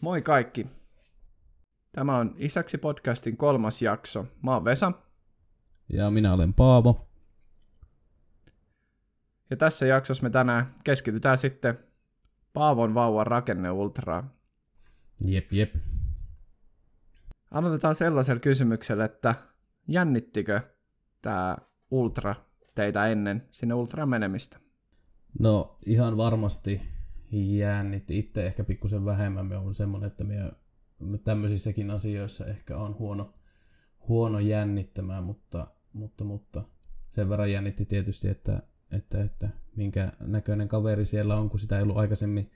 Moi kaikki. Tämä on Isäksi podcastin kolmas jakso. Mä oon Vesa. Ja minä olen Paavo. Ja tässä jaksossa me tänään keskitytään sitten Paavon vauvan rakenne ultraa. Jep, jep. Aloitetaan sellaisella kysymyksellä, että jännittikö tämä ultra teitä ennen sinne ultra menemistä? No ihan varmasti jännitti. Itse ehkä pikkusen vähemmän. Me on semmoinen, että me, me tämmöisissäkin asioissa ehkä on huono, huono jännittämään, mutta, mutta, mutta sen verran jännitti tietysti, että, että, että minkä näköinen kaveri siellä on, kun sitä ei ollut aikaisemmin,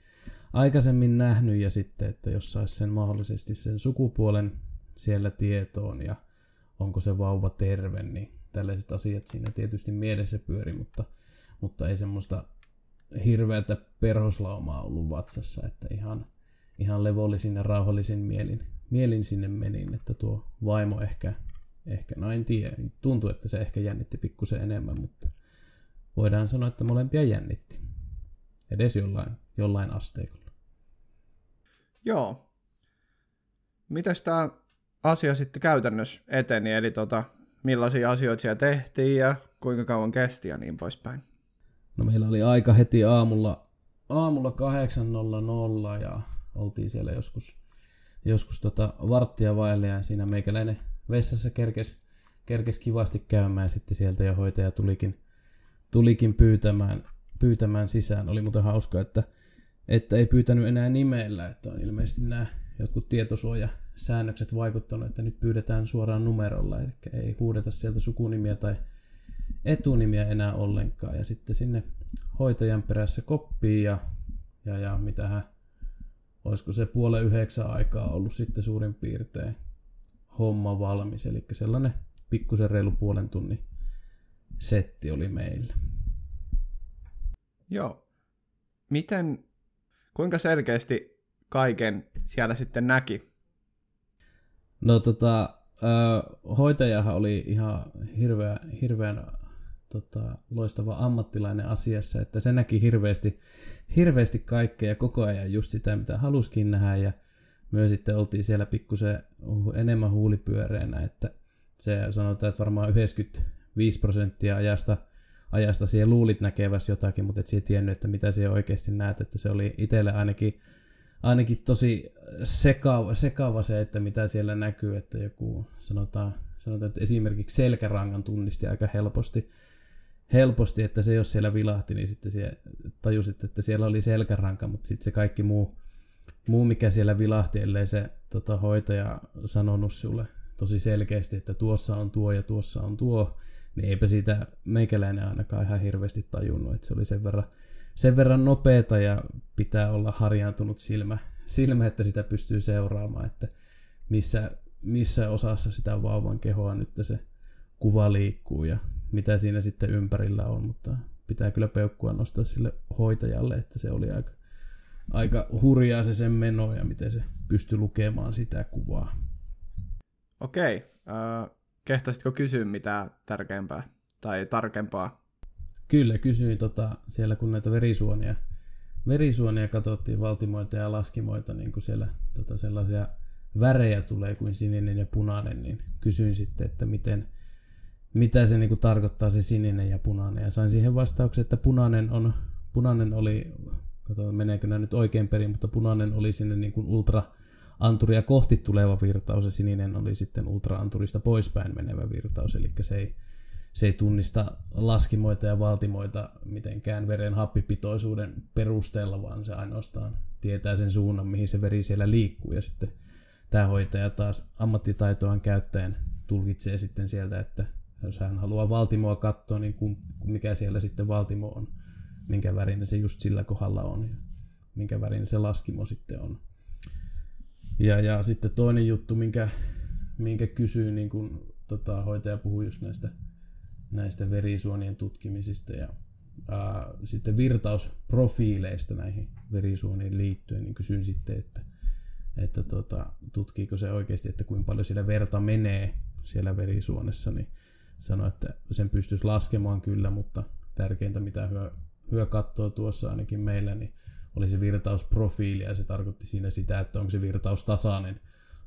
aikaisemmin nähnyt ja sitten, että jos saisi sen mahdollisesti sen sukupuolen siellä tietoon ja onko se vauva terve, niin tällaiset asiat siinä tietysti mielessä pyöri, mutta, mutta ei semmoista hirveätä perhoslaumaa ollut vatsassa, että ihan, ihan levollisin ja rauhallisin mielin, mielin sinne menin, että tuo vaimo ehkä, ehkä en tiedä, tuntuu, että se ehkä jännitti pikkusen enemmän, mutta voidaan sanoa, että molempia jännitti. Edes jollain, jollain asteikolla. Joo. Mitäs tämä asia sitten käytännössä eteni, eli tota, millaisia asioita siellä tehtiin ja kuinka kauan kesti ja niin poispäin? No meillä oli aika heti aamulla, aamulla 8.00 ja oltiin siellä joskus, joskus tota varttia vaille ja siinä meikäläinen vessassa kerkes, kerkes kivasti käymään ja sitten sieltä ja hoitaja tulikin, tulikin pyytämään, pyytämään sisään. Oli muuten hauska, että, että ei pyytänyt enää nimellä, että on ilmeisesti nämä jotkut tietosuojasäännökset vaikuttanut, että nyt pyydetään suoraan numerolla, eli ei huudeta sieltä sukunimiä tai etunimiä enää ollenkaan. Ja sitten sinne hoitajan perässä koppiin ja, ja, ja mitähän, olisiko se puolen yhdeksän aikaa ollut sitten suurin piirtein homma valmis. Eli sellainen pikkusen reilu puolen tunnin setti oli meillä. Joo. Miten, kuinka selkeästi kaiken siellä sitten näki? No tota, hoitajahan oli ihan hirveä, hirveän tota, loistava ammattilainen asiassa, että se näki hirveästi, hirveästi kaikkea koko ajan just sitä, mitä haluskin nähdä ja myös sitten oltiin siellä pikkusen enemmän huulipyöreänä, että se sanotaan, että varmaan 95 prosenttia ajasta, ajasta. Siihen luulit näkevässä jotakin, mutta et siihen tiennyt, että mitä siellä oikeasti näet, että se oli itselle ainakin, ainakin tosi sekava, sekava se, että mitä siellä näkyy, että joku sanotaan, sanotaan että esimerkiksi selkärangan tunnisti aika helposti, helposti, että se jos siellä vilahti, niin sitten sie, tajusit, että siellä oli selkäranka, mutta sitten se kaikki muu, muu, mikä siellä vilahti, ellei se tota, hoitaja sanonut sulle tosi selkeästi, että tuossa on tuo ja tuossa on tuo, niin eipä siitä meikäläinen ainakaan ihan hirveästi tajunnut, että se oli sen verran, sen verran nopeeta ja pitää olla harjaantunut silmä, silmä, että sitä pystyy seuraamaan, että missä, missä osassa sitä vauvan kehoa nyt se kuva liikkuu ja mitä siinä sitten ympärillä on, mutta pitää kyllä peukkua nostaa sille hoitajalle, että se oli aika, aika hurjaa se sen meno ja miten se pystyi lukemaan sitä kuvaa. Okei. Äh, kehtaisitko kysyä mitä tärkeämpää tai tarkempaa? Kyllä, kysyin tota, siellä kun näitä verisuonia, verisuonia katsottiin, valtimoita ja laskimoita, niin kuin siellä tota, sellaisia värejä tulee kuin sininen ja punainen, niin kysyin sitten, että miten, mitä se niinku tarkoittaa se sininen ja punainen. Ja sain siihen vastauksen, että punainen, on, punainen oli, katsotaan meneekö nämä nyt oikein perin, mutta punainen oli sinne niinku ultra anturia kohti tuleva virtaus ja sininen oli sitten ultra-anturista poispäin menevä virtaus, eli se ei, se ei tunnista laskimoita ja valtimoita mitenkään veren happipitoisuuden perusteella, vaan se ainoastaan tietää sen suunnan, mihin se veri siellä liikkuu. Ja sitten tämä hoitaja taas ammattitaitoaan käyttäen tulkitsee sitten sieltä, että jos hän haluaa Valtimoa katsoa, niin mikä siellä sitten Valtimo on, minkä värinen se just sillä kohdalla on ja minkä värinen se laskimo sitten on. Ja, ja sitten toinen juttu, minkä, minkä kysyy, niin kun tota, hoitaja puhui just näistä, näistä verisuonien tutkimisista ja ää, sitten virtausprofiileista näihin verisuoniin liittyen, niin kysyn sitten, että, että tota, tutkiiko se oikeasti, että kuinka paljon siellä verta menee siellä verisuonessa, niin sanoi, että sen pystyisi laskemaan kyllä, mutta tärkeintä mitä hyö, hyö katsoo tuossa ainakin meillä, niin oli se virtausprofiili ja se tarkoitti siinä sitä, että onko se virtaus tasainen,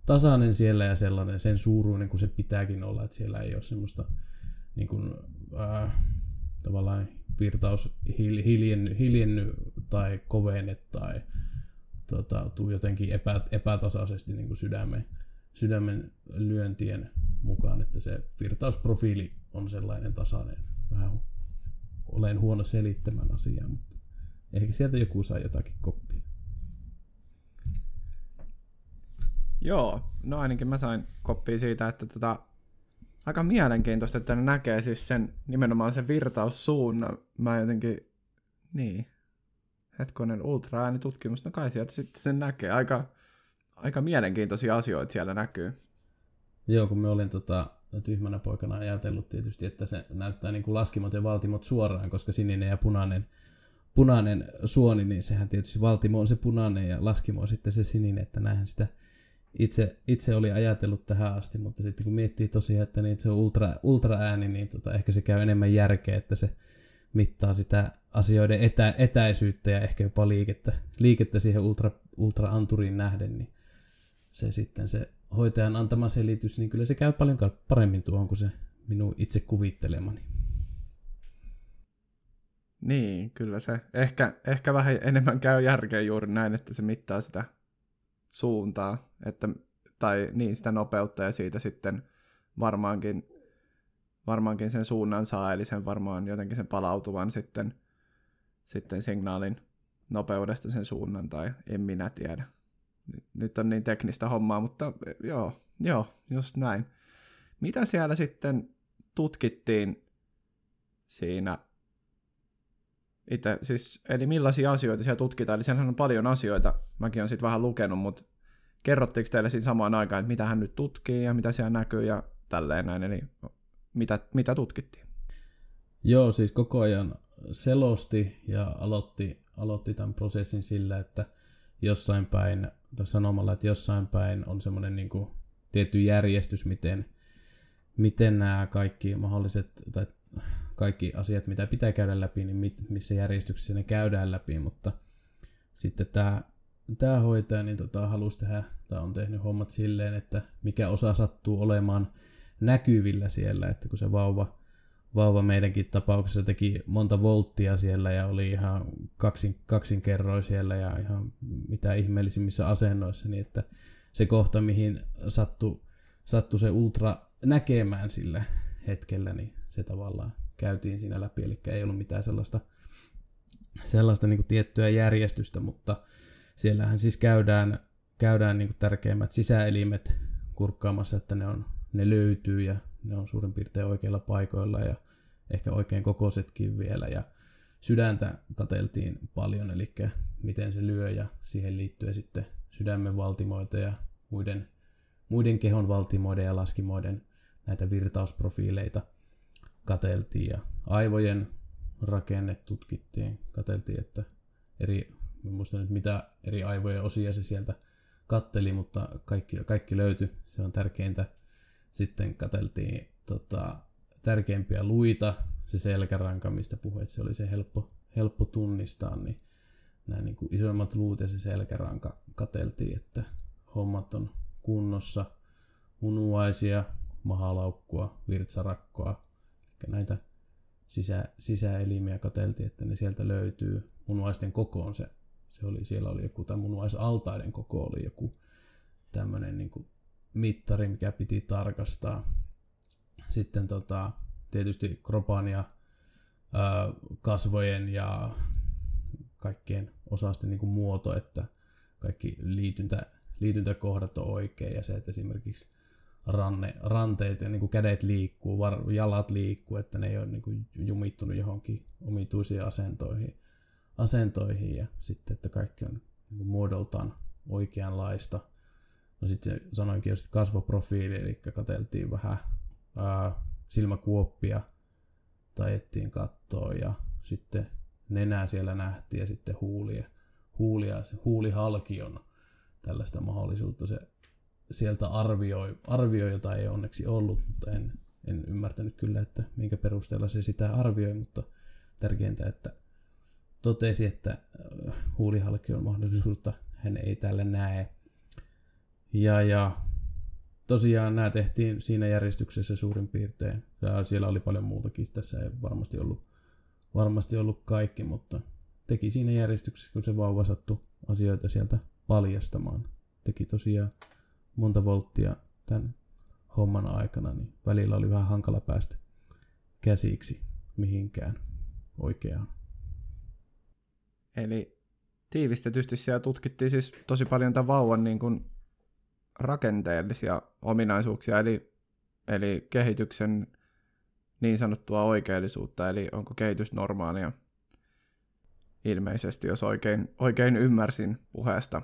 tasainen siellä ja sellainen sen suuruinen kuin se pitääkin olla, että siellä ei ole semmoista niin kuin, äh, tavallaan virtaus hiljenny, hiljenny tai kovene tai tota, tuu jotenkin epä, epätasaisesti niin kuin sydämen, sydämen lyöntien mukaan, että se virtausprofiili on sellainen tasainen. Vähän olen huono selittämään asiaa, mutta ehkä sieltä joku saa jotakin koppia. Joo, no ainakin mä sain koppia siitä, että tota, aika mielenkiintoista, että ne näkee siis sen nimenomaan sen virtaussuunnan. Mä jotenkin, niin, hetkonen ultraäänitutkimus, no kai sieltä sitten sen näkee. Aika, aika mielenkiintoisia asioita siellä näkyy. Joo, kun me olin tota, tyhmänä poikana ajatellut tietysti, että se näyttää niin kuin laskimot ja valtimot suoraan, koska sininen ja punainen, punainen suoni, niin sehän tietysti valtimo on se punainen ja laskimo on sitten se sininen, että näinhän sitä itse, itse oli ajatellut tähän asti, mutta sitten kun miettii tosiaan, että niin se on ultra, ultraääni, niin tota, ehkä se käy enemmän järkeä, että se mittaa sitä asioiden etä, etäisyyttä ja ehkä jopa liikettä, liikettä siihen ultra, ultra-anturiin nähden, niin se sitten se hoitajan antama selitys, niin kyllä se käy paljon paremmin tuohon kuin se minun itse kuvittelemani. Niin, kyllä se ehkä, ehkä vähän enemmän käy järkeä juuri näin, että se mittaa sitä suuntaa, että, tai niin sitä nopeutta ja siitä sitten varmaankin, varmaankin sen suunnan saa, eli sen varmaan jotenkin sen palautuvan sitten, sitten signaalin nopeudesta sen suunnan, tai en minä tiedä. Nyt on niin teknistä hommaa, mutta joo, joo, just näin. Mitä siellä sitten tutkittiin siinä itse, siis, eli millaisia asioita siellä tutkitaan, eli siellä on paljon asioita, mäkin olen sitten vähän lukenut, mutta kerrottiinko teille siinä samaan aikaan, että mitä hän nyt tutkii ja mitä siellä näkyy ja tälleen näin, eli mitä, mitä tutkittiin? Joo, siis koko ajan selosti ja aloitti, aloitti tämän prosessin sillä, että jossain päin, tai sanomalla, että jossain päin on semmoinen niin tietty järjestys, miten, miten nämä kaikki mahdolliset, tai kaikki asiat, mitä pitää käydä läpi, niin missä järjestyksessä ne käydään läpi, mutta sitten tämä, tämä hoitaja niin tota, halusi tehdä, tai on tehnyt hommat silleen, että mikä osa sattuu olemaan näkyvillä siellä, että kun se vauva, vauva meidänkin tapauksessa teki monta volttia siellä ja oli ihan kaksin, kaksinkerroin siellä ja ihan mitä ihmeellisimmissä asennoissa, niin että se kohta, mihin sattui, sattu se ultra näkemään sillä hetkellä, niin se tavallaan käytiin siinä läpi, eli ei ollut mitään sellaista, sellaista niin kuin tiettyä järjestystä, mutta siellähän siis käydään, käydään niin kuin tärkeimmät sisäelimet kurkkaamassa, että ne, on, ne löytyy ja ne on suurin piirtein oikeilla paikoilla ja ehkä oikein kokoisetkin vielä. Ja sydäntä kateltiin paljon, eli miten se lyö ja siihen liittyen sitten sydämen valtimoita ja muiden, muiden kehon valtimoiden ja laskimoiden näitä virtausprofiileita – kateltiin ja aivojen rakenne tutkittiin, kateltiin, että eri, en muista nyt mitä eri aivojen osia se sieltä katteli, mutta kaikki, kaikki löytyi, se on tärkeintä. Sitten kateltiin tota, tärkeimpiä luita, se selkäranka, mistä puhuit, se oli se helppo, helppo tunnistaa, niin nämä niin kuin isoimmat luut ja se selkäranka kateltiin, että hommat on kunnossa, munuaisia, mahalaukkua, virtsarakkoa, näitä sisä, sisäelimiä kateltiin, että ne sieltä löytyy. Munuaisten kokoon se, se oli, siellä oli joku, tai munuaisaltaiden koko oli joku tämmöinen niin mittari, mikä piti tarkastaa. Sitten tota, tietysti kropan ja ää, kasvojen ja kaikkien osasten niin kuin muoto, että kaikki liityntä, liityntäkohdat on oikein ja se, että esimerkiksi ranne, ranteet ja niin kuin kädet liikkuu, var, jalat liikkuu, että ne ei ole niin kuin jumittunut johonkin omituisiin asentoihin, asentoihin ja sitten, että kaikki on niin kuin muodoltaan oikeanlaista. No sitten sanoinkin jo sit kasvoprofiili, eli katseltiin vähän ää, silmäkuoppia, tajettiin kattoa ja sitten nenää siellä nähtiin ja sitten huulia, huulia se huulihalki on tällaista mahdollisuutta se sieltä arvioi, arvioi, jota ei onneksi ollut, mutta en, en ymmärtänyt kyllä, että minkä perusteella se sitä arvioi, mutta tärkeintä, että totesi, että äh, huulihalki on mahdollisuutta, hän ei tälle näe. Ja, ja tosiaan nämä tehtiin siinä järjestyksessä suurin piirtein. Ja siellä oli paljon muutakin, tässä ei varmasti ollut, varmasti ollut kaikki, mutta teki siinä järjestyksessä, kun se vauva sattui asioita sieltä paljastamaan. Teki tosiaan monta volttia tämän homman aikana, niin välillä oli vähän hankala päästä käsiksi mihinkään oikeaan. Eli tiivistetysti siellä tutkittiin siis tosi paljon tämän vauvan niin kuin rakenteellisia ominaisuuksia, eli, eli kehityksen niin sanottua oikeellisuutta, eli onko kehitys normaalia ilmeisesti, jos oikein, oikein ymmärsin puheesta.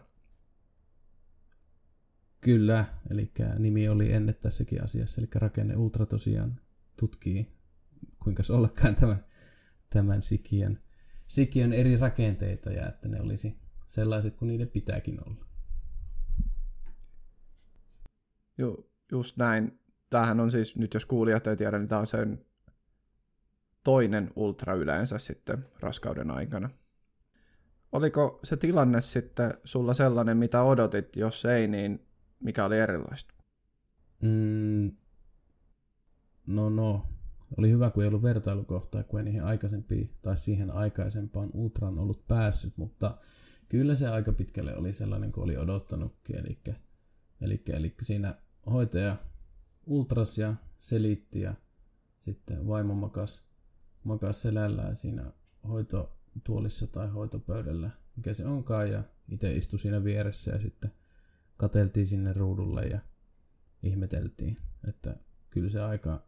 Kyllä, eli nimi oli ennen tässäkin asiassa, eli Rakenne Ultra tosiaan tutkii, kuinka ollakaan tämän, tämän sikiön, sikiön eri rakenteita ja että ne olisi sellaiset kuin niiden pitääkin olla. Ju, just näin. Tämähän on siis, nyt jos kuulijat ei tiedä, niin tämä on sen toinen ultra yleensä sitten raskauden aikana. Oliko se tilanne sitten sulla sellainen, mitä odotit? Jos ei, niin mikä oli erilaista? Mm, no no, oli hyvä, kun ei ollut vertailukohtaa, kun ei niihin aikaisempiin tai siihen aikaisempaan ultraan ollut päässyt, mutta kyllä se aika pitkälle oli sellainen, kuin oli odottanutkin. Eli, eli, eli siinä hoitaja ultras ja selitti ja sitten vaimo makas, makas selällään siinä hoitotuolissa tai hoitopöydällä, mikä se onkaan, ja itse istui siinä vieressä ja sitten kateltiin sinne ruudulle ja ihmeteltiin, että kyllä se aika,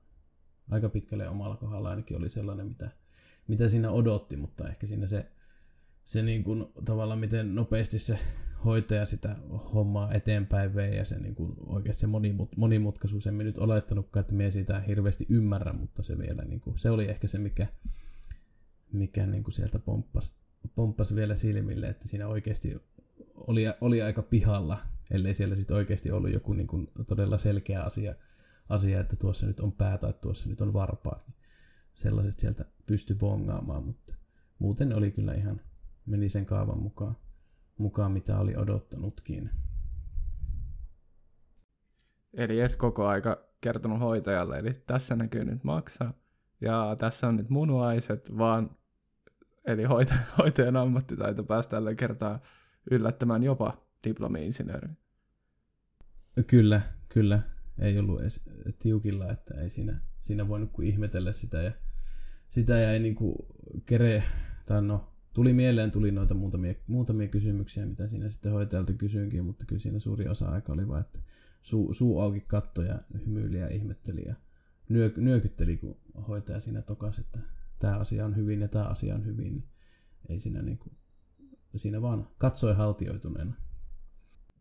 aika pitkälle omalla kohdalla ainakin oli sellainen, mitä, mitä siinä odotti, mutta ehkä siinä se, se niin kuin, tavallaan miten nopeasti se hoitaja sitä hommaa eteenpäin vei ja se niin kuin, oikeasti se monimut, monimutkaisuus, en nyt olettanutkaan, että me sitä hirveästi ymmärrä, mutta se vielä niin kuin, se oli ehkä se, mikä, mikä niin kuin sieltä pomppasi, pomppasi vielä silmille, että siinä oikeasti oli, oli aika pihalla, ellei siellä sitten oikeasti ollut joku niin kuin todella selkeä asia, asia, että tuossa nyt on pää tai tuossa nyt on varpaat. Niin sellaiset sieltä pysty bongaamaan, mutta muuten oli kyllä ihan, meni sen kaavan mukaan mukaan, mitä oli odottanutkin. Eli et koko aika kertonut hoitajalle, eli tässä näkyy nyt maksa, ja tässä on nyt munuaiset, vaan eli hoitajan, ammattitaito päästä tällä kertaa yllättämään jopa diplomi-insinöörin. Kyllä, kyllä. Ei ollut edes tiukilla, että ei siinä, siinä voinut kuin ihmetellä sitä ja sitä ja ei niinku kere, tai no tuli mieleen, tuli noita muutamia, muutamia kysymyksiä, mitä siinä sitten hoitajalta kysyinkin, mutta kyllä siinä suuri osa aika oli vain, että suu, suu auki katto ja hymyili ja ihmetteli ja nyö, nyökytteli, kun hoitaja siinä tokas, että tämä asia on hyvin ja tämä asia on hyvin. Ei siinä, niin kuin, siinä vaan katsoi haltioituneena.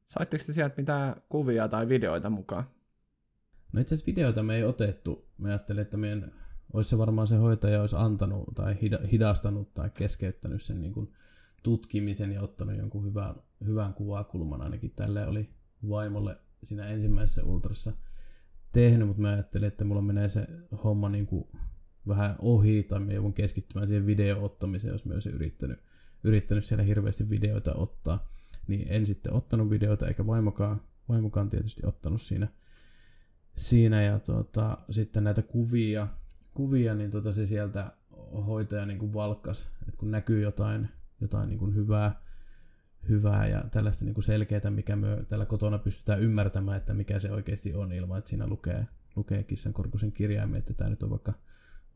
Saitteko te sieltä mitään kuvia tai videoita mukaan? No itse asiassa videoita me ei otettu. Mä ajattelin, että meidän olisi se varmaan se hoitaja olisi antanut tai hidastanut tai keskeyttänyt sen niin kuin tutkimisen ja ottanut jonkun hyvän, hyvän kuvakulman. Ainakin tälle oli vaimolle siinä ensimmäisessä ultrassa tehnyt, mutta mä ajattelin, että mulla menee se homma niin kuin vähän ohi tai mä joudun keskittymään siihen video ottamiseen, jos mä olisin yrittänyt, yrittänyt siellä hirveästi videoita ottaa. Niin en sitten ottanut videoita, eikä vaimokaan, vaimokaan tietysti ottanut siinä, siinä ja tuota, sitten näitä kuvia, kuvia, niin tota se sieltä hoitaja niin kuin valkkas, että kun näkyy jotain, jotain niin kuin hyvää, hyvää ja tällaista niin kuin selkeää, mikä me täällä kotona pystytään ymmärtämään, että mikä se oikeasti on ilman, että siinä lukee, lukee kissan korkusen kirjaimet, että tämä nyt on vaikka,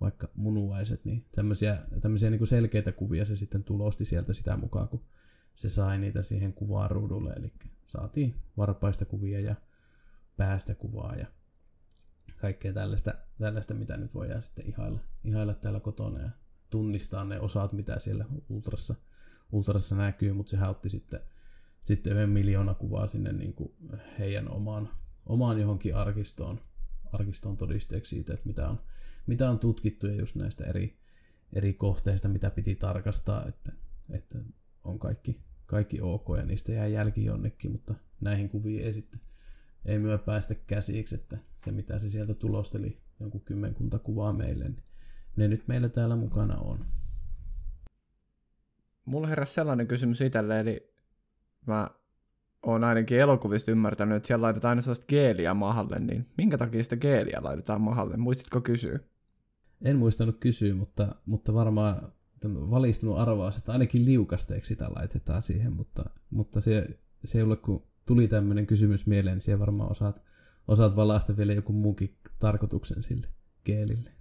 vaikka munuaiset, niin tämmöisiä, tämmöisiä niin kuin selkeitä kuvia se sitten tulosti sieltä sitä mukaan, kun se sai niitä siihen kuvaan ruudulle, eli saatiin varpaista kuvia ja päästä kuvaa ja kaikkea tällaista, tällaista, mitä nyt voidaan sitten ihailla, ihailla täällä kotona ja tunnistaa ne osat, mitä siellä ultrassa, ultrassa näkyy, mutta sehän otti sitten, sitten yhden miljoona kuvaa sinne niin kuin heidän omaan, omaan johonkin arkistoon, arkistoon todisteeksi siitä, että mitä on, mitä on tutkittu ja just näistä eri, eri kohteista, mitä piti tarkastaa, että, että on kaikki, kaikki ok ja niistä jää jälki jonnekin, mutta näihin kuviin ei sitten ei myö päästä käsiksi, että se mitä se sieltä tulosteli jonkun kymmenkunta kuvaa meille, niin ne nyt meillä täällä mukana on. Mulla heräsi sellainen kysymys itselle, eli mä oon ainakin elokuvista ymmärtänyt, että siellä laitetaan aina sellaista geeliä mahalle, niin minkä takia sitä geeliä laitetaan mahalle? Muistitko kysyä? En muistanut kysyä, mutta, mutta varmaan valistunut arvaus, että ainakin liukasteeksi sitä laitetaan siihen, mutta, mutta se, se ei ole, kun tuli tämmöinen kysymys mieleen, niin siellä varmaan osaat, osaat valaista vielä joku muukin tarkoituksen sille geelille.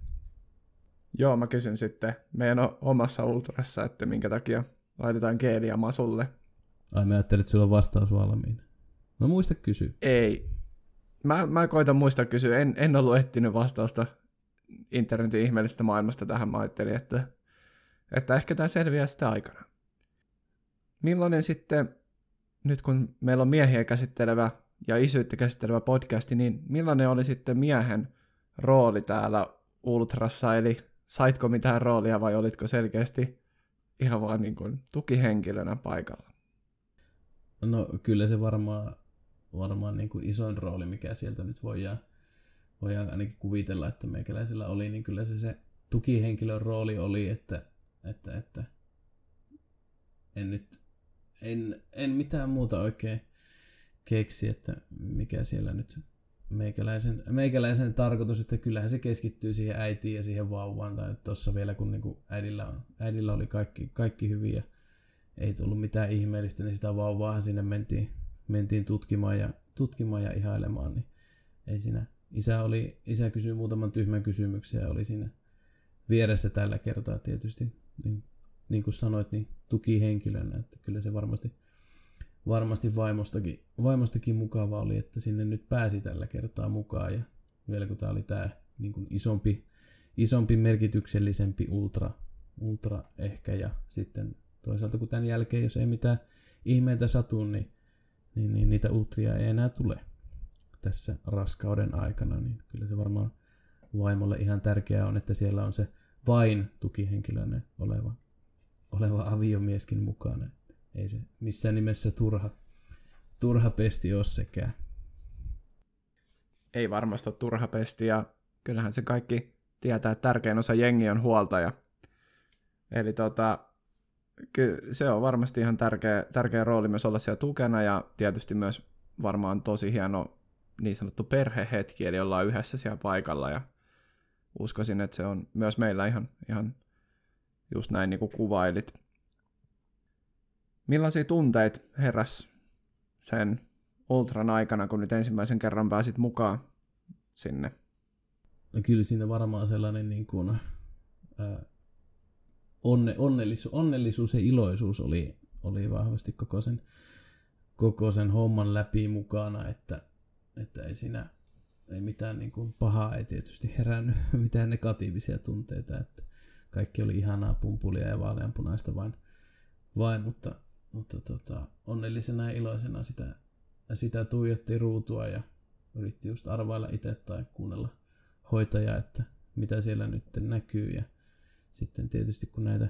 Joo, mä kysyn sitten meidän omassa ultrassa, että minkä takia laitetaan geeliä masulle. Ai mä ajattelin, että sulla on vastaus valmiina. No muista kysyä. Ei. Mä, mä koitan muistaa kysyä. En, en ollut etsinyt vastausta internetin ihmeellisestä maailmasta tähän. Mä ajattelin, että, että ehkä tämä selviää sitä aikana. Millainen sitten, nyt kun meillä on miehiä käsittelevä ja isyyttä käsittelevä podcasti, niin millainen oli sitten miehen rooli täällä Ultrassa, eli saitko mitään roolia vai olitko selkeästi ihan vaan niin kuin tukihenkilönä paikalla? No kyllä se varmaan, varmaan niin kuin isoin rooli, mikä sieltä nyt voidaan, voidaan ainakin kuvitella, että meikäläisellä oli, niin kyllä se, se tukihenkilön rooli oli, että, että, että en nyt, en, en mitään muuta oikein keksi, että mikä siellä nyt meikäläisen, meikäläisen tarkoitus, että kyllähän se keskittyy siihen äitiin ja siihen vauvaan, tai tuossa vielä kun niin kuin äidillä, äidillä oli kaikki, kaikki hyviä, ei tullut mitään ihmeellistä, niin sitä vauvaahan sinne mentiin, mentiin tutkimaan ja, tutkimaan ja ihailemaan, niin ei siinä. Isä, oli, isä kysyi muutaman tyhmän kysymyksen ja oli siinä vieressä tällä kertaa tietysti, niin, niin kuin sanoit, niin tukihenkilönä, että kyllä se varmasti varmasti vaimostakin, vaimostakin mukava oli, että sinne nyt pääsi tällä kertaa mukaan. Ja vielä kun tämä oli tämä niin kuin isompi, isompi, merkityksellisempi ultra, ultra ehkä. Ja sitten toisaalta kun tämän jälkeen, jos ei mitään ihmeitä satu, niin, niin, niin niitä ultria ei enää tule tässä raskauden aikana. Niin kyllä se varmaan vaimolle ihan tärkeää on, että siellä on se vain tukihenkilönä oleva, oleva aviomieskin mukana ei se missään nimessä turha, turha pesti ole sekään. Ei varmasti ole turha pesti ja kyllähän se kaikki tietää, että tärkein osa jengi on huoltaja. Eli tota, kyllä se on varmasti ihan tärkeä, tärkeä rooli myös olla siellä tukena ja tietysti myös varmaan tosi hieno niin sanottu perhehetki, eli ollaan yhdessä siellä paikalla ja uskoisin, että se on myös meillä ihan, ihan just näin niin kuin kuvailit. Millaisia tunteita heräs sen Ultran aikana, kun nyt ensimmäisen kerran pääsit mukaan sinne? No kyllä siinä varmaan sellainen niin kuin, ää, onne, onnellisuus, onnellisuus ja iloisuus oli, oli vahvasti koko sen, koko sen homman läpi mukana, että, että ei siinä ei mitään niin kuin pahaa ei tietysti herännyt, mitään negatiivisia tunteita, että kaikki oli ihanaa pumpulia ja vaaleanpunaista vain, vain mutta mutta tota, onnellisena ja iloisena sitä, sitä tuijotti ruutua ja yritti just arvailla itse tai kuunnella hoitajaa, että mitä siellä nyt näkyy. Ja sitten tietysti kun näitä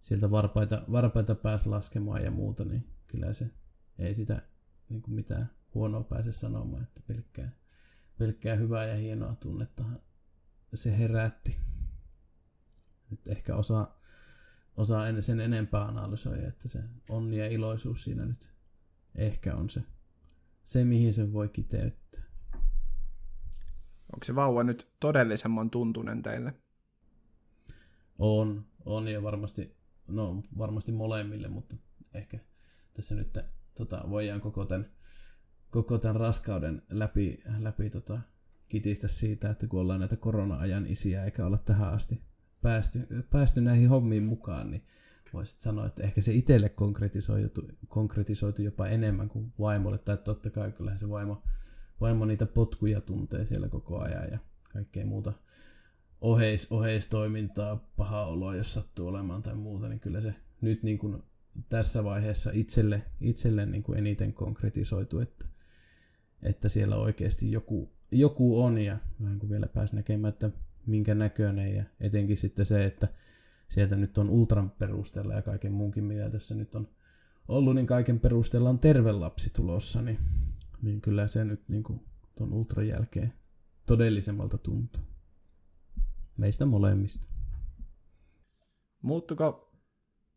sieltä varpaita, varpaita pääsi laskemaan ja muuta, niin kyllä se ei sitä niin kuin mitään huonoa pääse sanomaan, että pelkkää, pelkkää hyvää ja hienoa tunnetta se herätti. Nyt ehkä osaa osaa en sen enempää analysoida, että se onni ja iloisuus siinä nyt ehkä on se, se mihin sen voi kiteyttää. Onko se vauva nyt todellisemman tuntunen teille? On, on ja varmasti, no varmasti molemmille, mutta ehkä tässä nyt tota, voidaan koko tämän, koko tämän raskauden läpi, läpi tota, kitistä siitä, että kun ollaan näitä korona-ajan isiä eikä olla tähän asti päästy, päästy näihin hommiin mukaan, niin voisit sanoa, että ehkä se itselle konkretisoitu, konkretisoitu jopa enemmän kuin vaimolle. Tai totta kai kyllähän se vaimo, vaimo niitä potkuja tuntee siellä koko ajan ja kaikkea muuta oheis, oheistoimintaa, paha oloa, jos sattuu olemaan tai muuta, niin kyllä se nyt niin kuin tässä vaiheessa itselle, itselle niin kuin eniten konkretisoitu, että, että siellä oikeasti joku, joku on ja vähän kuin vielä pääsi näkemään, että minkä näköinen ja etenkin sitten se, että sieltä nyt on ultran perusteella ja kaiken muunkin, mitä tässä nyt on, ollut, niin kaiken perusteella on terve lapsi tulossa, niin, niin kyllä se nyt niin kuin tuon ultran jälkeen todellisemmalta tuntuu. Meistä molemmista. Muuttuko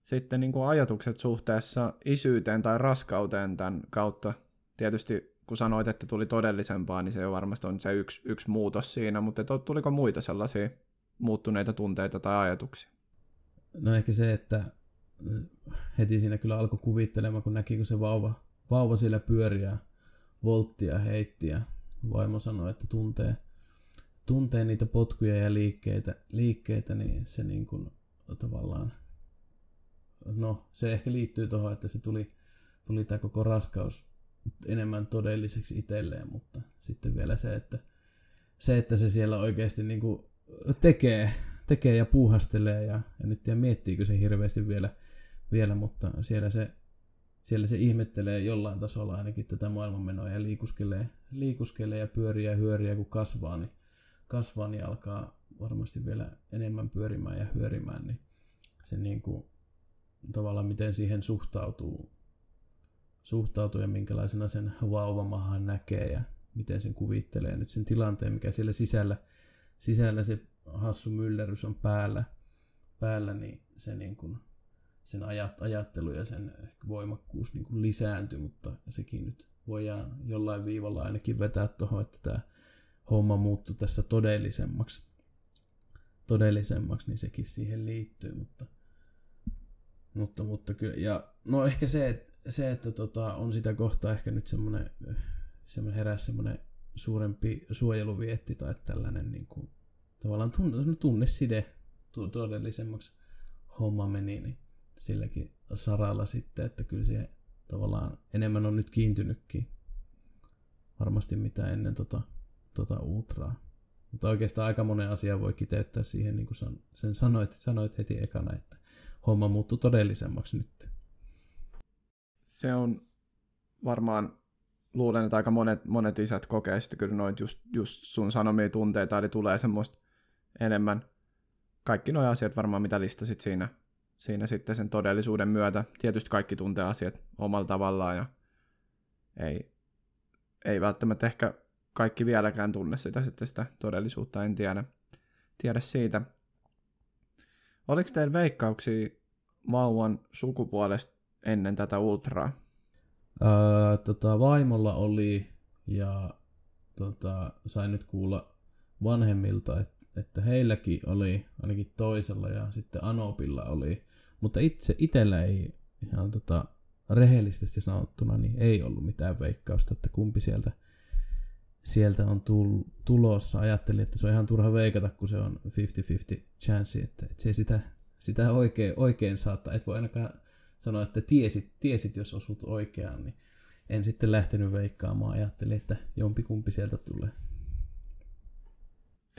sitten niin kuin ajatukset suhteessa isyyteen tai raskauteen tämän kautta? Tietysti kun sanoit, että tuli todellisempaa, niin se jo varmasti on se yksi, yksi muutos siinä, mutta tuliko muita sellaisia muuttuneita tunteita tai ajatuksia? No ehkä se, että heti siinä kyllä alkoi kuvittelemaan, kun näki, kun se vauva, vauva siellä pyöriä, volttia heittiä. Vaimo sanoi, että tuntee, tuntee niitä potkuja ja liikkeitä, liikkeitä niin se niin kuin tavallaan, no se ehkä liittyy tuohon, että se tuli, tuli tämä koko raskaus enemmän todelliseksi itselleen, mutta sitten vielä se, että se, että se siellä oikeasti niin kuin tekee, tekee ja puuhastelee ja, ja nyt tiedä miettiikö se hirveästi vielä, vielä mutta siellä se, siellä se ihmettelee jollain tasolla ainakin tätä maailmanmenoa ja liikuskelee, liikuskelee ja pyörii ja hyöriä kun kasvaa, niin, kasvaa, niin alkaa varmasti vielä enemmän pyörimään ja hyörimään, niin se niin kuin, tavallaan miten siihen suhtautuu, suhtautuu ja minkälaisena sen vauvamahan näkee ja miten sen kuvittelee nyt sen tilanteen, mikä siellä sisällä, sisällä se hassu myllerys on päällä, päällä niin se niin kuin, sen ajat, ajattelu ja sen voimakkuus niin kuin lisääntyy, mutta sekin nyt voidaan jollain viivalla ainakin vetää tuohon, että tämä homma muuttuu tässä todellisemmaksi. Todellisemmaksi, niin sekin siihen liittyy, mutta, mutta, mutta kyllä, ja no ehkä se, että, se, että tota, on sitä kohtaa ehkä nyt semmoinen, semmoinen herää semmoinen suurempi suojeluvietti tai tällainen niin kuin, tavallaan tunne, tunneside todellisemmaksi homma meni, niin silläkin saralla sitten, että kyllä se tavallaan enemmän on nyt kiintynytkin varmasti mitä ennen tota, tota ultraa. Mutta oikeastaan aika monen asia voi kiteyttää siihen, niin kuin sen sanoit, sanoit heti ekana, että homma muuttuu todellisemmaksi nyt. Se on varmaan, luulen, että aika monet, monet isät kokee sitten kyllä noit just, just sun sanomia tunteita, eli tulee semmoista enemmän, kaikki nuo asiat varmaan, mitä listasit siinä, siinä sitten sen todellisuuden myötä. Tietysti kaikki tuntee asiat omalla tavallaan ja ei, ei välttämättä ehkä kaikki vieläkään tunne sitä, sitten sitä todellisuutta, en tiedä, tiedä siitä. Oliko teillä veikkauksia vauvan sukupuolesta ennen tätä ultraa? Öö, tota, vaimolla oli ja tota, sain nyt kuulla vanhemmilta, että, että heilläkin oli ainakin toisella ja sitten Anopilla oli, mutta itse itellä ei ihan tota, rehellisesti sanottuna niin ei ollut mitään veikkausta, että kumpi sieltä – sieltä on tull, tulossa. Ajattelin, että se on ihan turha veikata, kun se on 50-50 chance, että, että se sitä, sitä oikein, oikein saattaa. Et voi ainakaan sanoa, että tiesit, tiesit, jos osut oikeaan, niin en sitten lähtenyt veikkaamaan. Ajattelin, että jompikumpi sieltä tulee.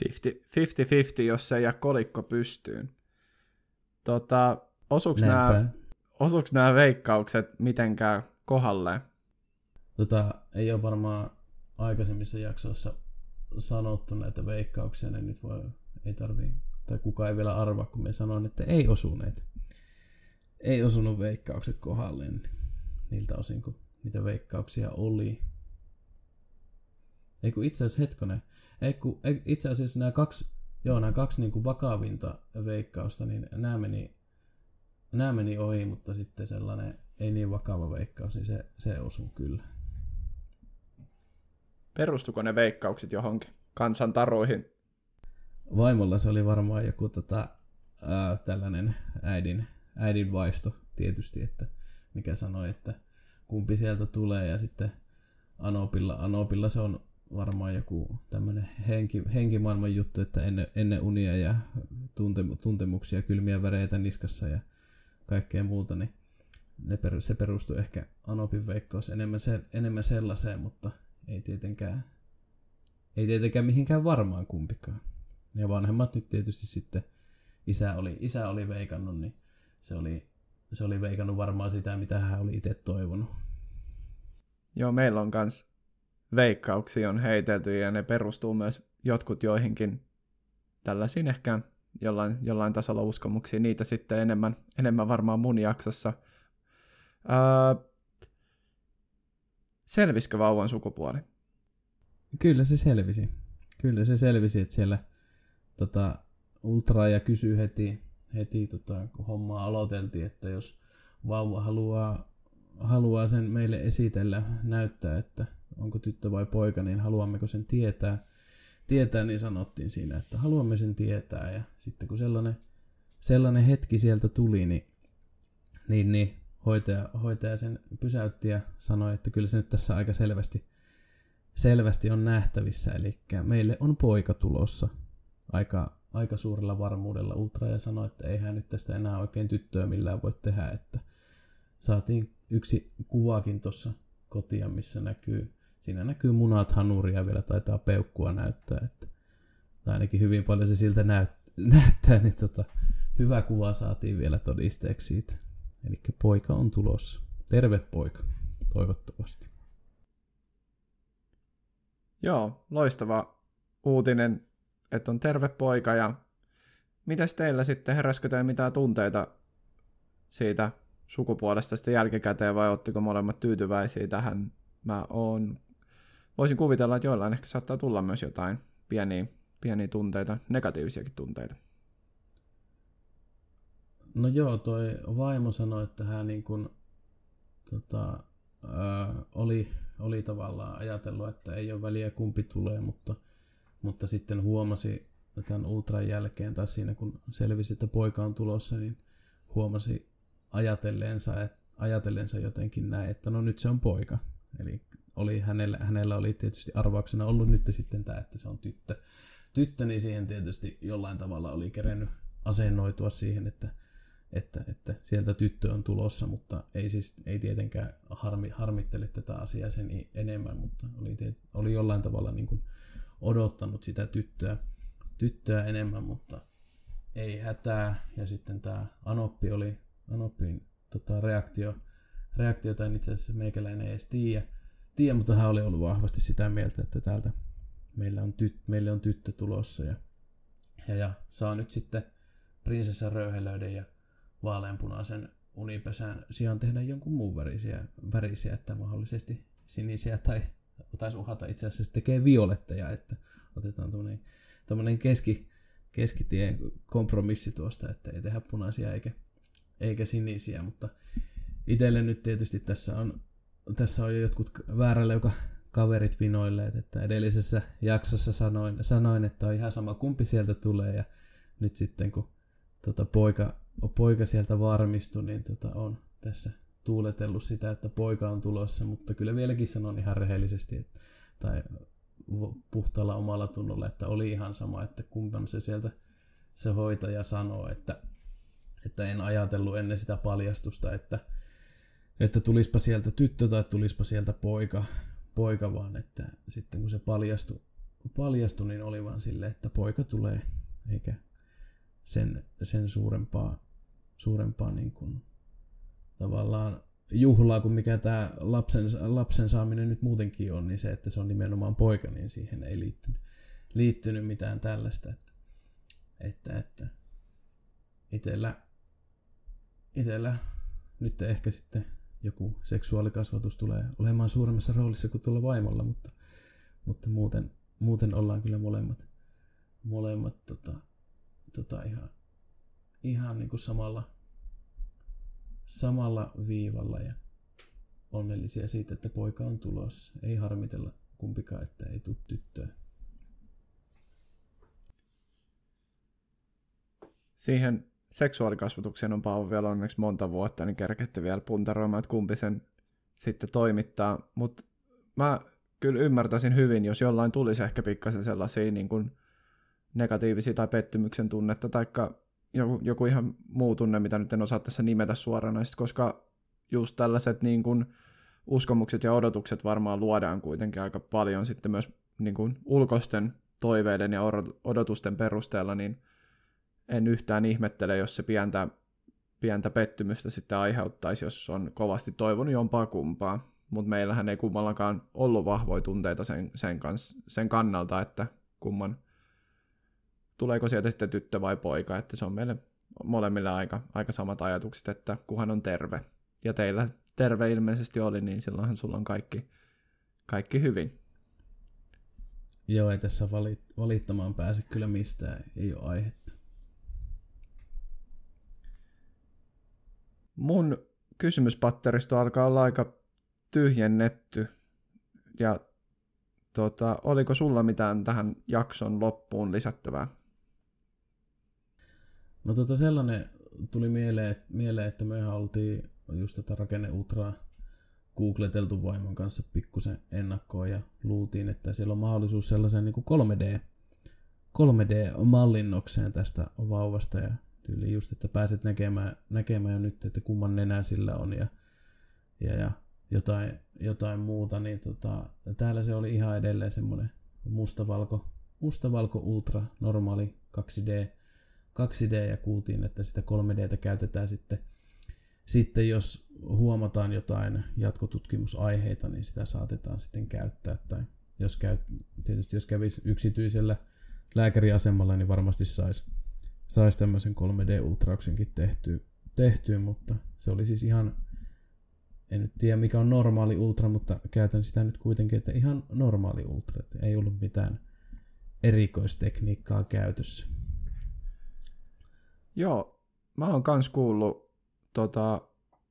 50-50, jos se ei jää kolikko pystyyn. Tota, osuuks nämä, nämä veikkaukset mitenkään kohalleen? Tota, ei ole varmaan aikaisemmissa jaksoissa sanottu näitä veikkauksia, niin nyt voi, ei tarvii, tai kukaan ei vielä arvaa, kun me sanoin, että ei osuneet. Ei osunut veikkaukset kohdalleen niiltä osin, kun niitä veikkauksia oli. Ei kun itse asiassa hetkonen, ei kun, ei, itse asiassa nämä kaksi, joo, nämä kaksi niin kuin vakavinta veikkausta, niin nämä meni, nämä meni ohi, mutta sitten sellainen ei niin vakava veikkaus, niin se, se osuu kyllä. Perustuko ne veikkaukset johonkin kansantaruihin? Vaimolla se oli varmaan joku tota, ää, tällainen äidin, äidin vaisto tietysti, että mikä sanoi, että kumpi sieltä tulee ja sitten Anopilla, Anopilla se on varmaan joku tämmöinen henki, henkimaailman juttu, että ennen, ennen unia ja tunte, tuntemuksia, kylmiä väreitä niskassa ja kaikkea muuta, niin ne per, se perustuu ehkä Anopin veikkaus enemmän, se, enemmän sellaiseen, mutta ei tietenkään, ei tietenkään mihinkään varmaan kumpikaan. Ja vanhemmat nyt tietysti sitten, isä oli, isä oli veikannut, niin se oli, se oli veikannut varmaan sitä, mitä hän oli itse toivonut. Joo, meillä on kans veikkauksia on heitelty ja ne perustuu myös jotkut joihinkin tällaisiin ehkä jollain, jollain tasolla uskomuksiin. Niitä sitten enemmän, enemmän varmaan mun jaksossa Öö, selvisikö vauvan sukupuoli? Kyllä se selvisi. Kyllä se selvisi, että siellä tota, ja kysyy heti, heti tota, kun hommaa aloiteltiin, että jos vauva haluaa, haluaa sen meille esitellä, näyttää, että onko tyttö vai poika, niin haluammeko sen tietää. Tietää, niin sanottiin siinä, että haluamme sen tietää. Ja sitten kun sellainen, sellainen hetki sieltä tuli, niin, niin, niin hoitaja, hoitaja sen pysäytti ja sanoi, että kyllä se nyt tässä aika selvästi, selvästi on nähtävissä. Eli meille on poika tulossa aika, aika suurella varmuudella. Ultra ja sanoi, että eihän nyt tästä enää oikein tyttöä millään voi tehdä. Että saatiin yksi kuvakin tuossa kotia, missä näkyy, siinä näkyy munat, hanuria vielä taitaa peukkua näyttää. Että, tai ainakin hyvin paljon se siltä näyt, näyttää, niin tota, hyvä kuva saatiin vielä todisteeksi siitä. Eli poika on tulossa. Terve poika, toivottavasti. Joo, loistava uutinen, että on terve poika ja mitäs teillä sitten, heräskö teillä mitään tunteita siitä sukupuolesta sitten jälkikäteen vai ottiko molemmat tyytyväisiä tähän? Mä oon, voisin kuvitella, että joillain ehkä saattaa tulla myös jotain pieniä, pieniä tunteita, negatiivisiakin tunteita. No joo, toi vaimo sanoi, että hän niin kuin, tota, ää, oli, oli tavallaan ajatellut, että ei ole väliä kumpi tulee, mutta, mutta sitten huomasi tämän ultran jälkeen, tai siinä kun selvisi, että poika on tulossa, niin huomasi ajatelleensa, että, ajatelleensa jotenkin näin, että no nyt se on poika. Eli oli, hänellä, hänellä oli tietysti arvauksena ollut nyt sitten tämä, että se on tyttö. Tyttö, niin siihen tietysti jollain tavalla oli kerennyt asennoitua siihen, että että, että sieltä tyttö on tulossa, mutta ei siis ei tietenkään harmi, harmittele tätä asiaa sen enemmän, mutta oli, oli jollain tavalla niin kuin odottanut sitä tyttöä, tyttöä enemmän, mutta ei hätää. Ja sitten tämä Anoppi oli, Anoppin tota, reaktio, reaktiota en itse asiassa meikäläinen ei edes tiedä, tiedä, mutta hän oli ollut vahvasti sitä mieltä, että täältä meillä on, tyt, meille on tyttö tulossa ja, ja, ja saa nyt sitten prinsessan röyhelöiden ja vaaleanpunaisen unipesän sijaan tehdä jonkun muun värisiä, värisiä että mahdollisesti sinisiä tai taisi uhata itse asiassa tekee violetteja, että otetaan tämmöinen keski, keskitie kompromissi tuosta, että ei tehdä punaisia eikä, eikä sinisiä, mutta itselle nyt tietysti tässä on, tässä on jo jotkut väärälle, joka kaverit vinoilleet, että edellisessä jaksossa sanoin, sanoin, että on ihan sama kumpi sieltä tulee ja nyt sitten kun tota, poika poika sieltä varmistui, niin tota, on tässä tuuletellut sitä, että poika on tulossa, mutta kyllä vieläkin sanon ihan rehellisesti, että, tai puhtaalla omalla tunnolla, että oli ihan sama, että kumpan se sieltä se hoitaja sanoo, että, että en ajatellut ennen sitä paljastusta, että, että tulispa sieltä tyttö tai tulispa sieltä poika, poika vaan, että sitten kun se paljastui, paljastui niin oli vaan sille, että poika tulee, eikä sen, sen suurempaa, suurempaa niin kuin, tavallaan juhlaa kuin mikä tämä lapsen, lapsen saaminen nyt muutenkin on, niin se, että se on nimenomaan poika, niin siihen ei liittynyt, liittynyt mitään tällaista. Että, että, että itellä, itellä nyt ehkä sitten joku seksuaalikasvatus tulee olemaan suuremmassa roolissa kuin tuolla vaimolla, mutta, mutta muuten, muuten ollaan kyllä molemmat, molemmat tota, tota ihan, ihan niin kuin samalla, samalla viivalla ja onnellisia siitä, että poika on tulossa. Ei harmitella kumpikaan, että ei tule tyttöä. Siihen seksuaalikasvatukseen on Paavo vielä onneksi monta vuotta, niin kerkette vielä puntaroimaan, että kumpi sen sitten toimittaa. Mutta mä kyllä ymmärtäisin hyvin, jos jollain tulisi ehkä pikkasen sellaisia niin kuin negatiivisia tai pettymyksen tunnetta, tai joku, joku ihan muu tunne, mitä nyt en osaa tässä nimetä suoranaisesti, koska just tällaiset niin kuin, uskomukset ja odotukset varmaan luodaan kuitenkin aika paljon sitten myös niin kuin, ulkoisten toiveiden ja odotusten perusteella, niin en yhtään ihmettele, jos se pientä, pientä pettymystä sitten aiheuttaisi, jos on kovasti toivonut jompaa kumpaa. Mutta meillähän ei kummallakaan ollut vahvoja tunteita sen, sen, kans, sen kannalta, että kumman, tuleeko sieltä sitten tyttö vai poika, että se on meille molemmille aika, aika samat ajatukset, että kuhan on terve. Ja teillä terve ilmeisesti oli, niin silloinhan sulla on kaikki, kaikki hyvin. Joo, ei tässä valit- valittamaan pääse kyllä mistään, ei ole aihetta. Mun kysymyspatteristo alkaa olla aika tyhjennetty. Ja tota, oliko sulla mitään tähän jakson loppuun lisättävää? No tota sellainen tuli mieleen, mieleen että mehän oltiin just tätä rakenne ultraa googleteltu vaimon kanssa pikkusen ennakkoon ja luultiin, että siellä on mahdollisuus sellaisen niin kuin 3D, 3D-mallinnokseen tästä vauvasta ja tyyli just, että pääset näkemään, näkemään jo nyt, että kumman nenä sillä on ja, ja, ja jotain, jotain muuta, niin tota, täällä se oli ihan edelleen semmoinen mustavalko, mustavalko ultra normaali 2D, 2D ja kuultiin, että sitä 3Dtä käytetään sitten, sitten jos huomataan jotain jatkotutkimusaiheita, niin sitä saatetaan sitten käyttää. Tai jos käy, tietysti jos kävisi yksityisellä lääkäriasemalla, niin varmasti saisi sais tämmöisen 3D-ultrauksenkin tehtyä, tehtyä, mutta se oli siis ihan, en nyt tiedä mikä on normaali ultra, mutta käytän sitä nyt kuitenkin, että ihan normaali ultra, että ei ollut mitään erikoistekniikkaa käytössä. Joo, mä oon kans kuullut tota,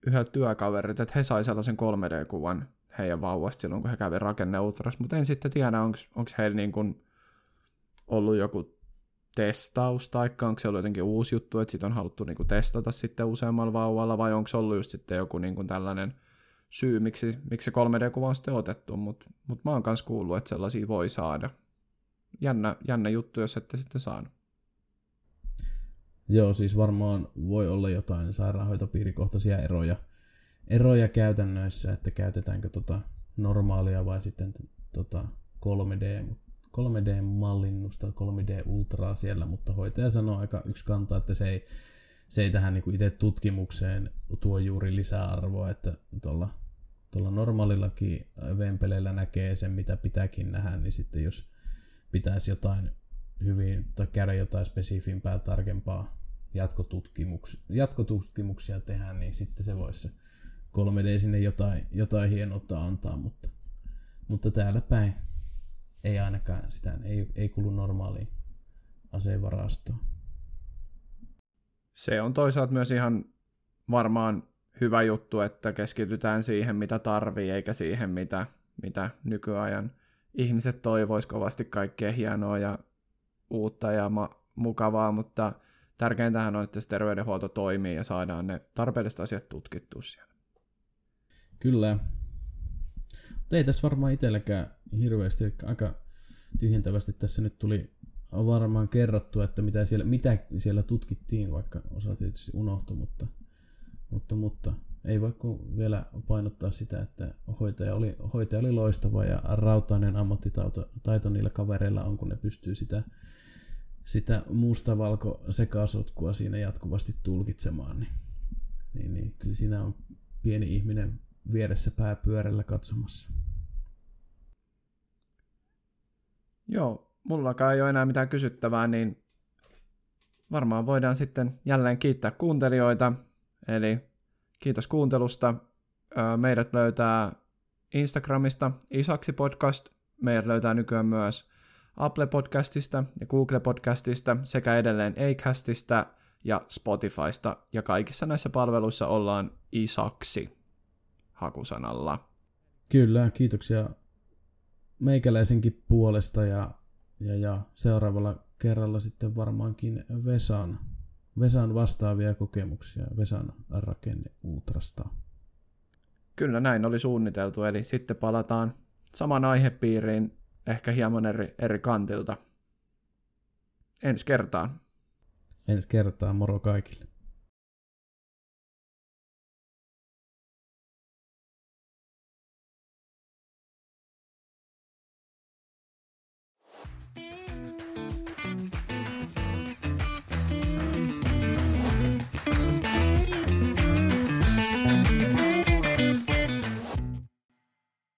yhdeltä työkaverit, että he sai sellaisen 3D-kuvan heidän vauvasta silloin, kun he kävi rakenneultras, mutta en sitten tiedä, onko heillä niin kuin ollut joku testaus, tai onko se ollut jotenkin uusi juttu, että sit on haluttu niin testata sitten useammalla vauvalla, vai onko se ollut just sitten joku niin tällainen syy, miksi, miksi se 3D-kuva on sitten otettu, mutta mut mä oon myös kuullut, että sellaisia voi saada. Jännä, jännä juttu, jos ette sitten saanut. Joo, siis varmaan voi olla jotain sairaanhoitopiirikohtaisia eroja, eroja käytännöissä, että käytetäänkö tota normaalia vai sitten tota 3D, 3D-mallinnusta, 3D-ultraa siellä, mutta hoitaja sanoo aika yksi kantaa, että se ei, se ei tähän niin itse tutkimukseen tuo juuri lisäarvoa, että tuolla, tuolla normaalillakin vempeleillä näkee sen, mitä pitääkin nähdä, niin sitten jos pitäisi jotain hyvin, tai käydä jotain spesifimpää, tarkempaa jatkotutkimuksia, jatkotutkimuksia tehdä, niin sitten se voisi se 3D sinne jotain, jotain hienoutta antaa, mutta, mutta täällä päin ei ainakaan sitä, ei, ei kulu normaaliin asevarastoon. Se on toisaalta myös ihan varmaan hyvä juttu, että keskitytään siihen, mitä tarvii, eikä siihen, mitä, mitä nykyajan ihmiset toivois kovasti kaikkea hienoa ja uutta ja ma- mukavaa, mutta tärkeintähän on, että se terveydenhuolto toimii ja saadaan ne tarpeelliset asiat tutkittua siellä. Kyllä. Mutta ei tässä varmaan itselläkään hirveästi, eli aika tyhjentävästi tässä nyt tuli varmaan kerrottu, että mitä siellä, mitä siellä tutkittiin, vaikka osa tietysti unohtui, mutta, mutta, mutta ei voi kuin vielä painottaa sitä, että hoitaja oli, hoitaja oli loistava ja rautainen ammattitaito taito niillä kavereilla on, kun ne pystyy sitä sitä mustavalko sekasotkua siinä jatkuvasti tulkitsemaan, niin, niin, niin kyllä siinä on pieni ihminen vieressä pääpyörällä katsomassa. Joo, mullakaan ei ole enää mitään kysyttävää, niin varmaan voidaan sitten jälleen kiittää kuuntelijoita. Eli kiitos kuuntelusta. Meidät löytää Instagramista Isaksi Podcast. Meidät löytää nykyään myös Apple Podcastista ja Google Podcastista sekä edelleen Acastista ja Spotifysta ja kaikissa näissä palveluissa ollaan Isaksi hakusanalla. Kyllä, kiitoksia meikäläisenkin puolesta ja, ja, ja seuraavalla kerralla sitten varmaankin Vesan, Vesan vastaavia kokemuksia Vesan rakenne Ultrasta. Kyllä näin oli suunniteltu, eli sitten palataan saman aihepiiriin ehkä hieman eri, eri kantilta. Ensi kertaan. Ensi kertaa, moro kaikille.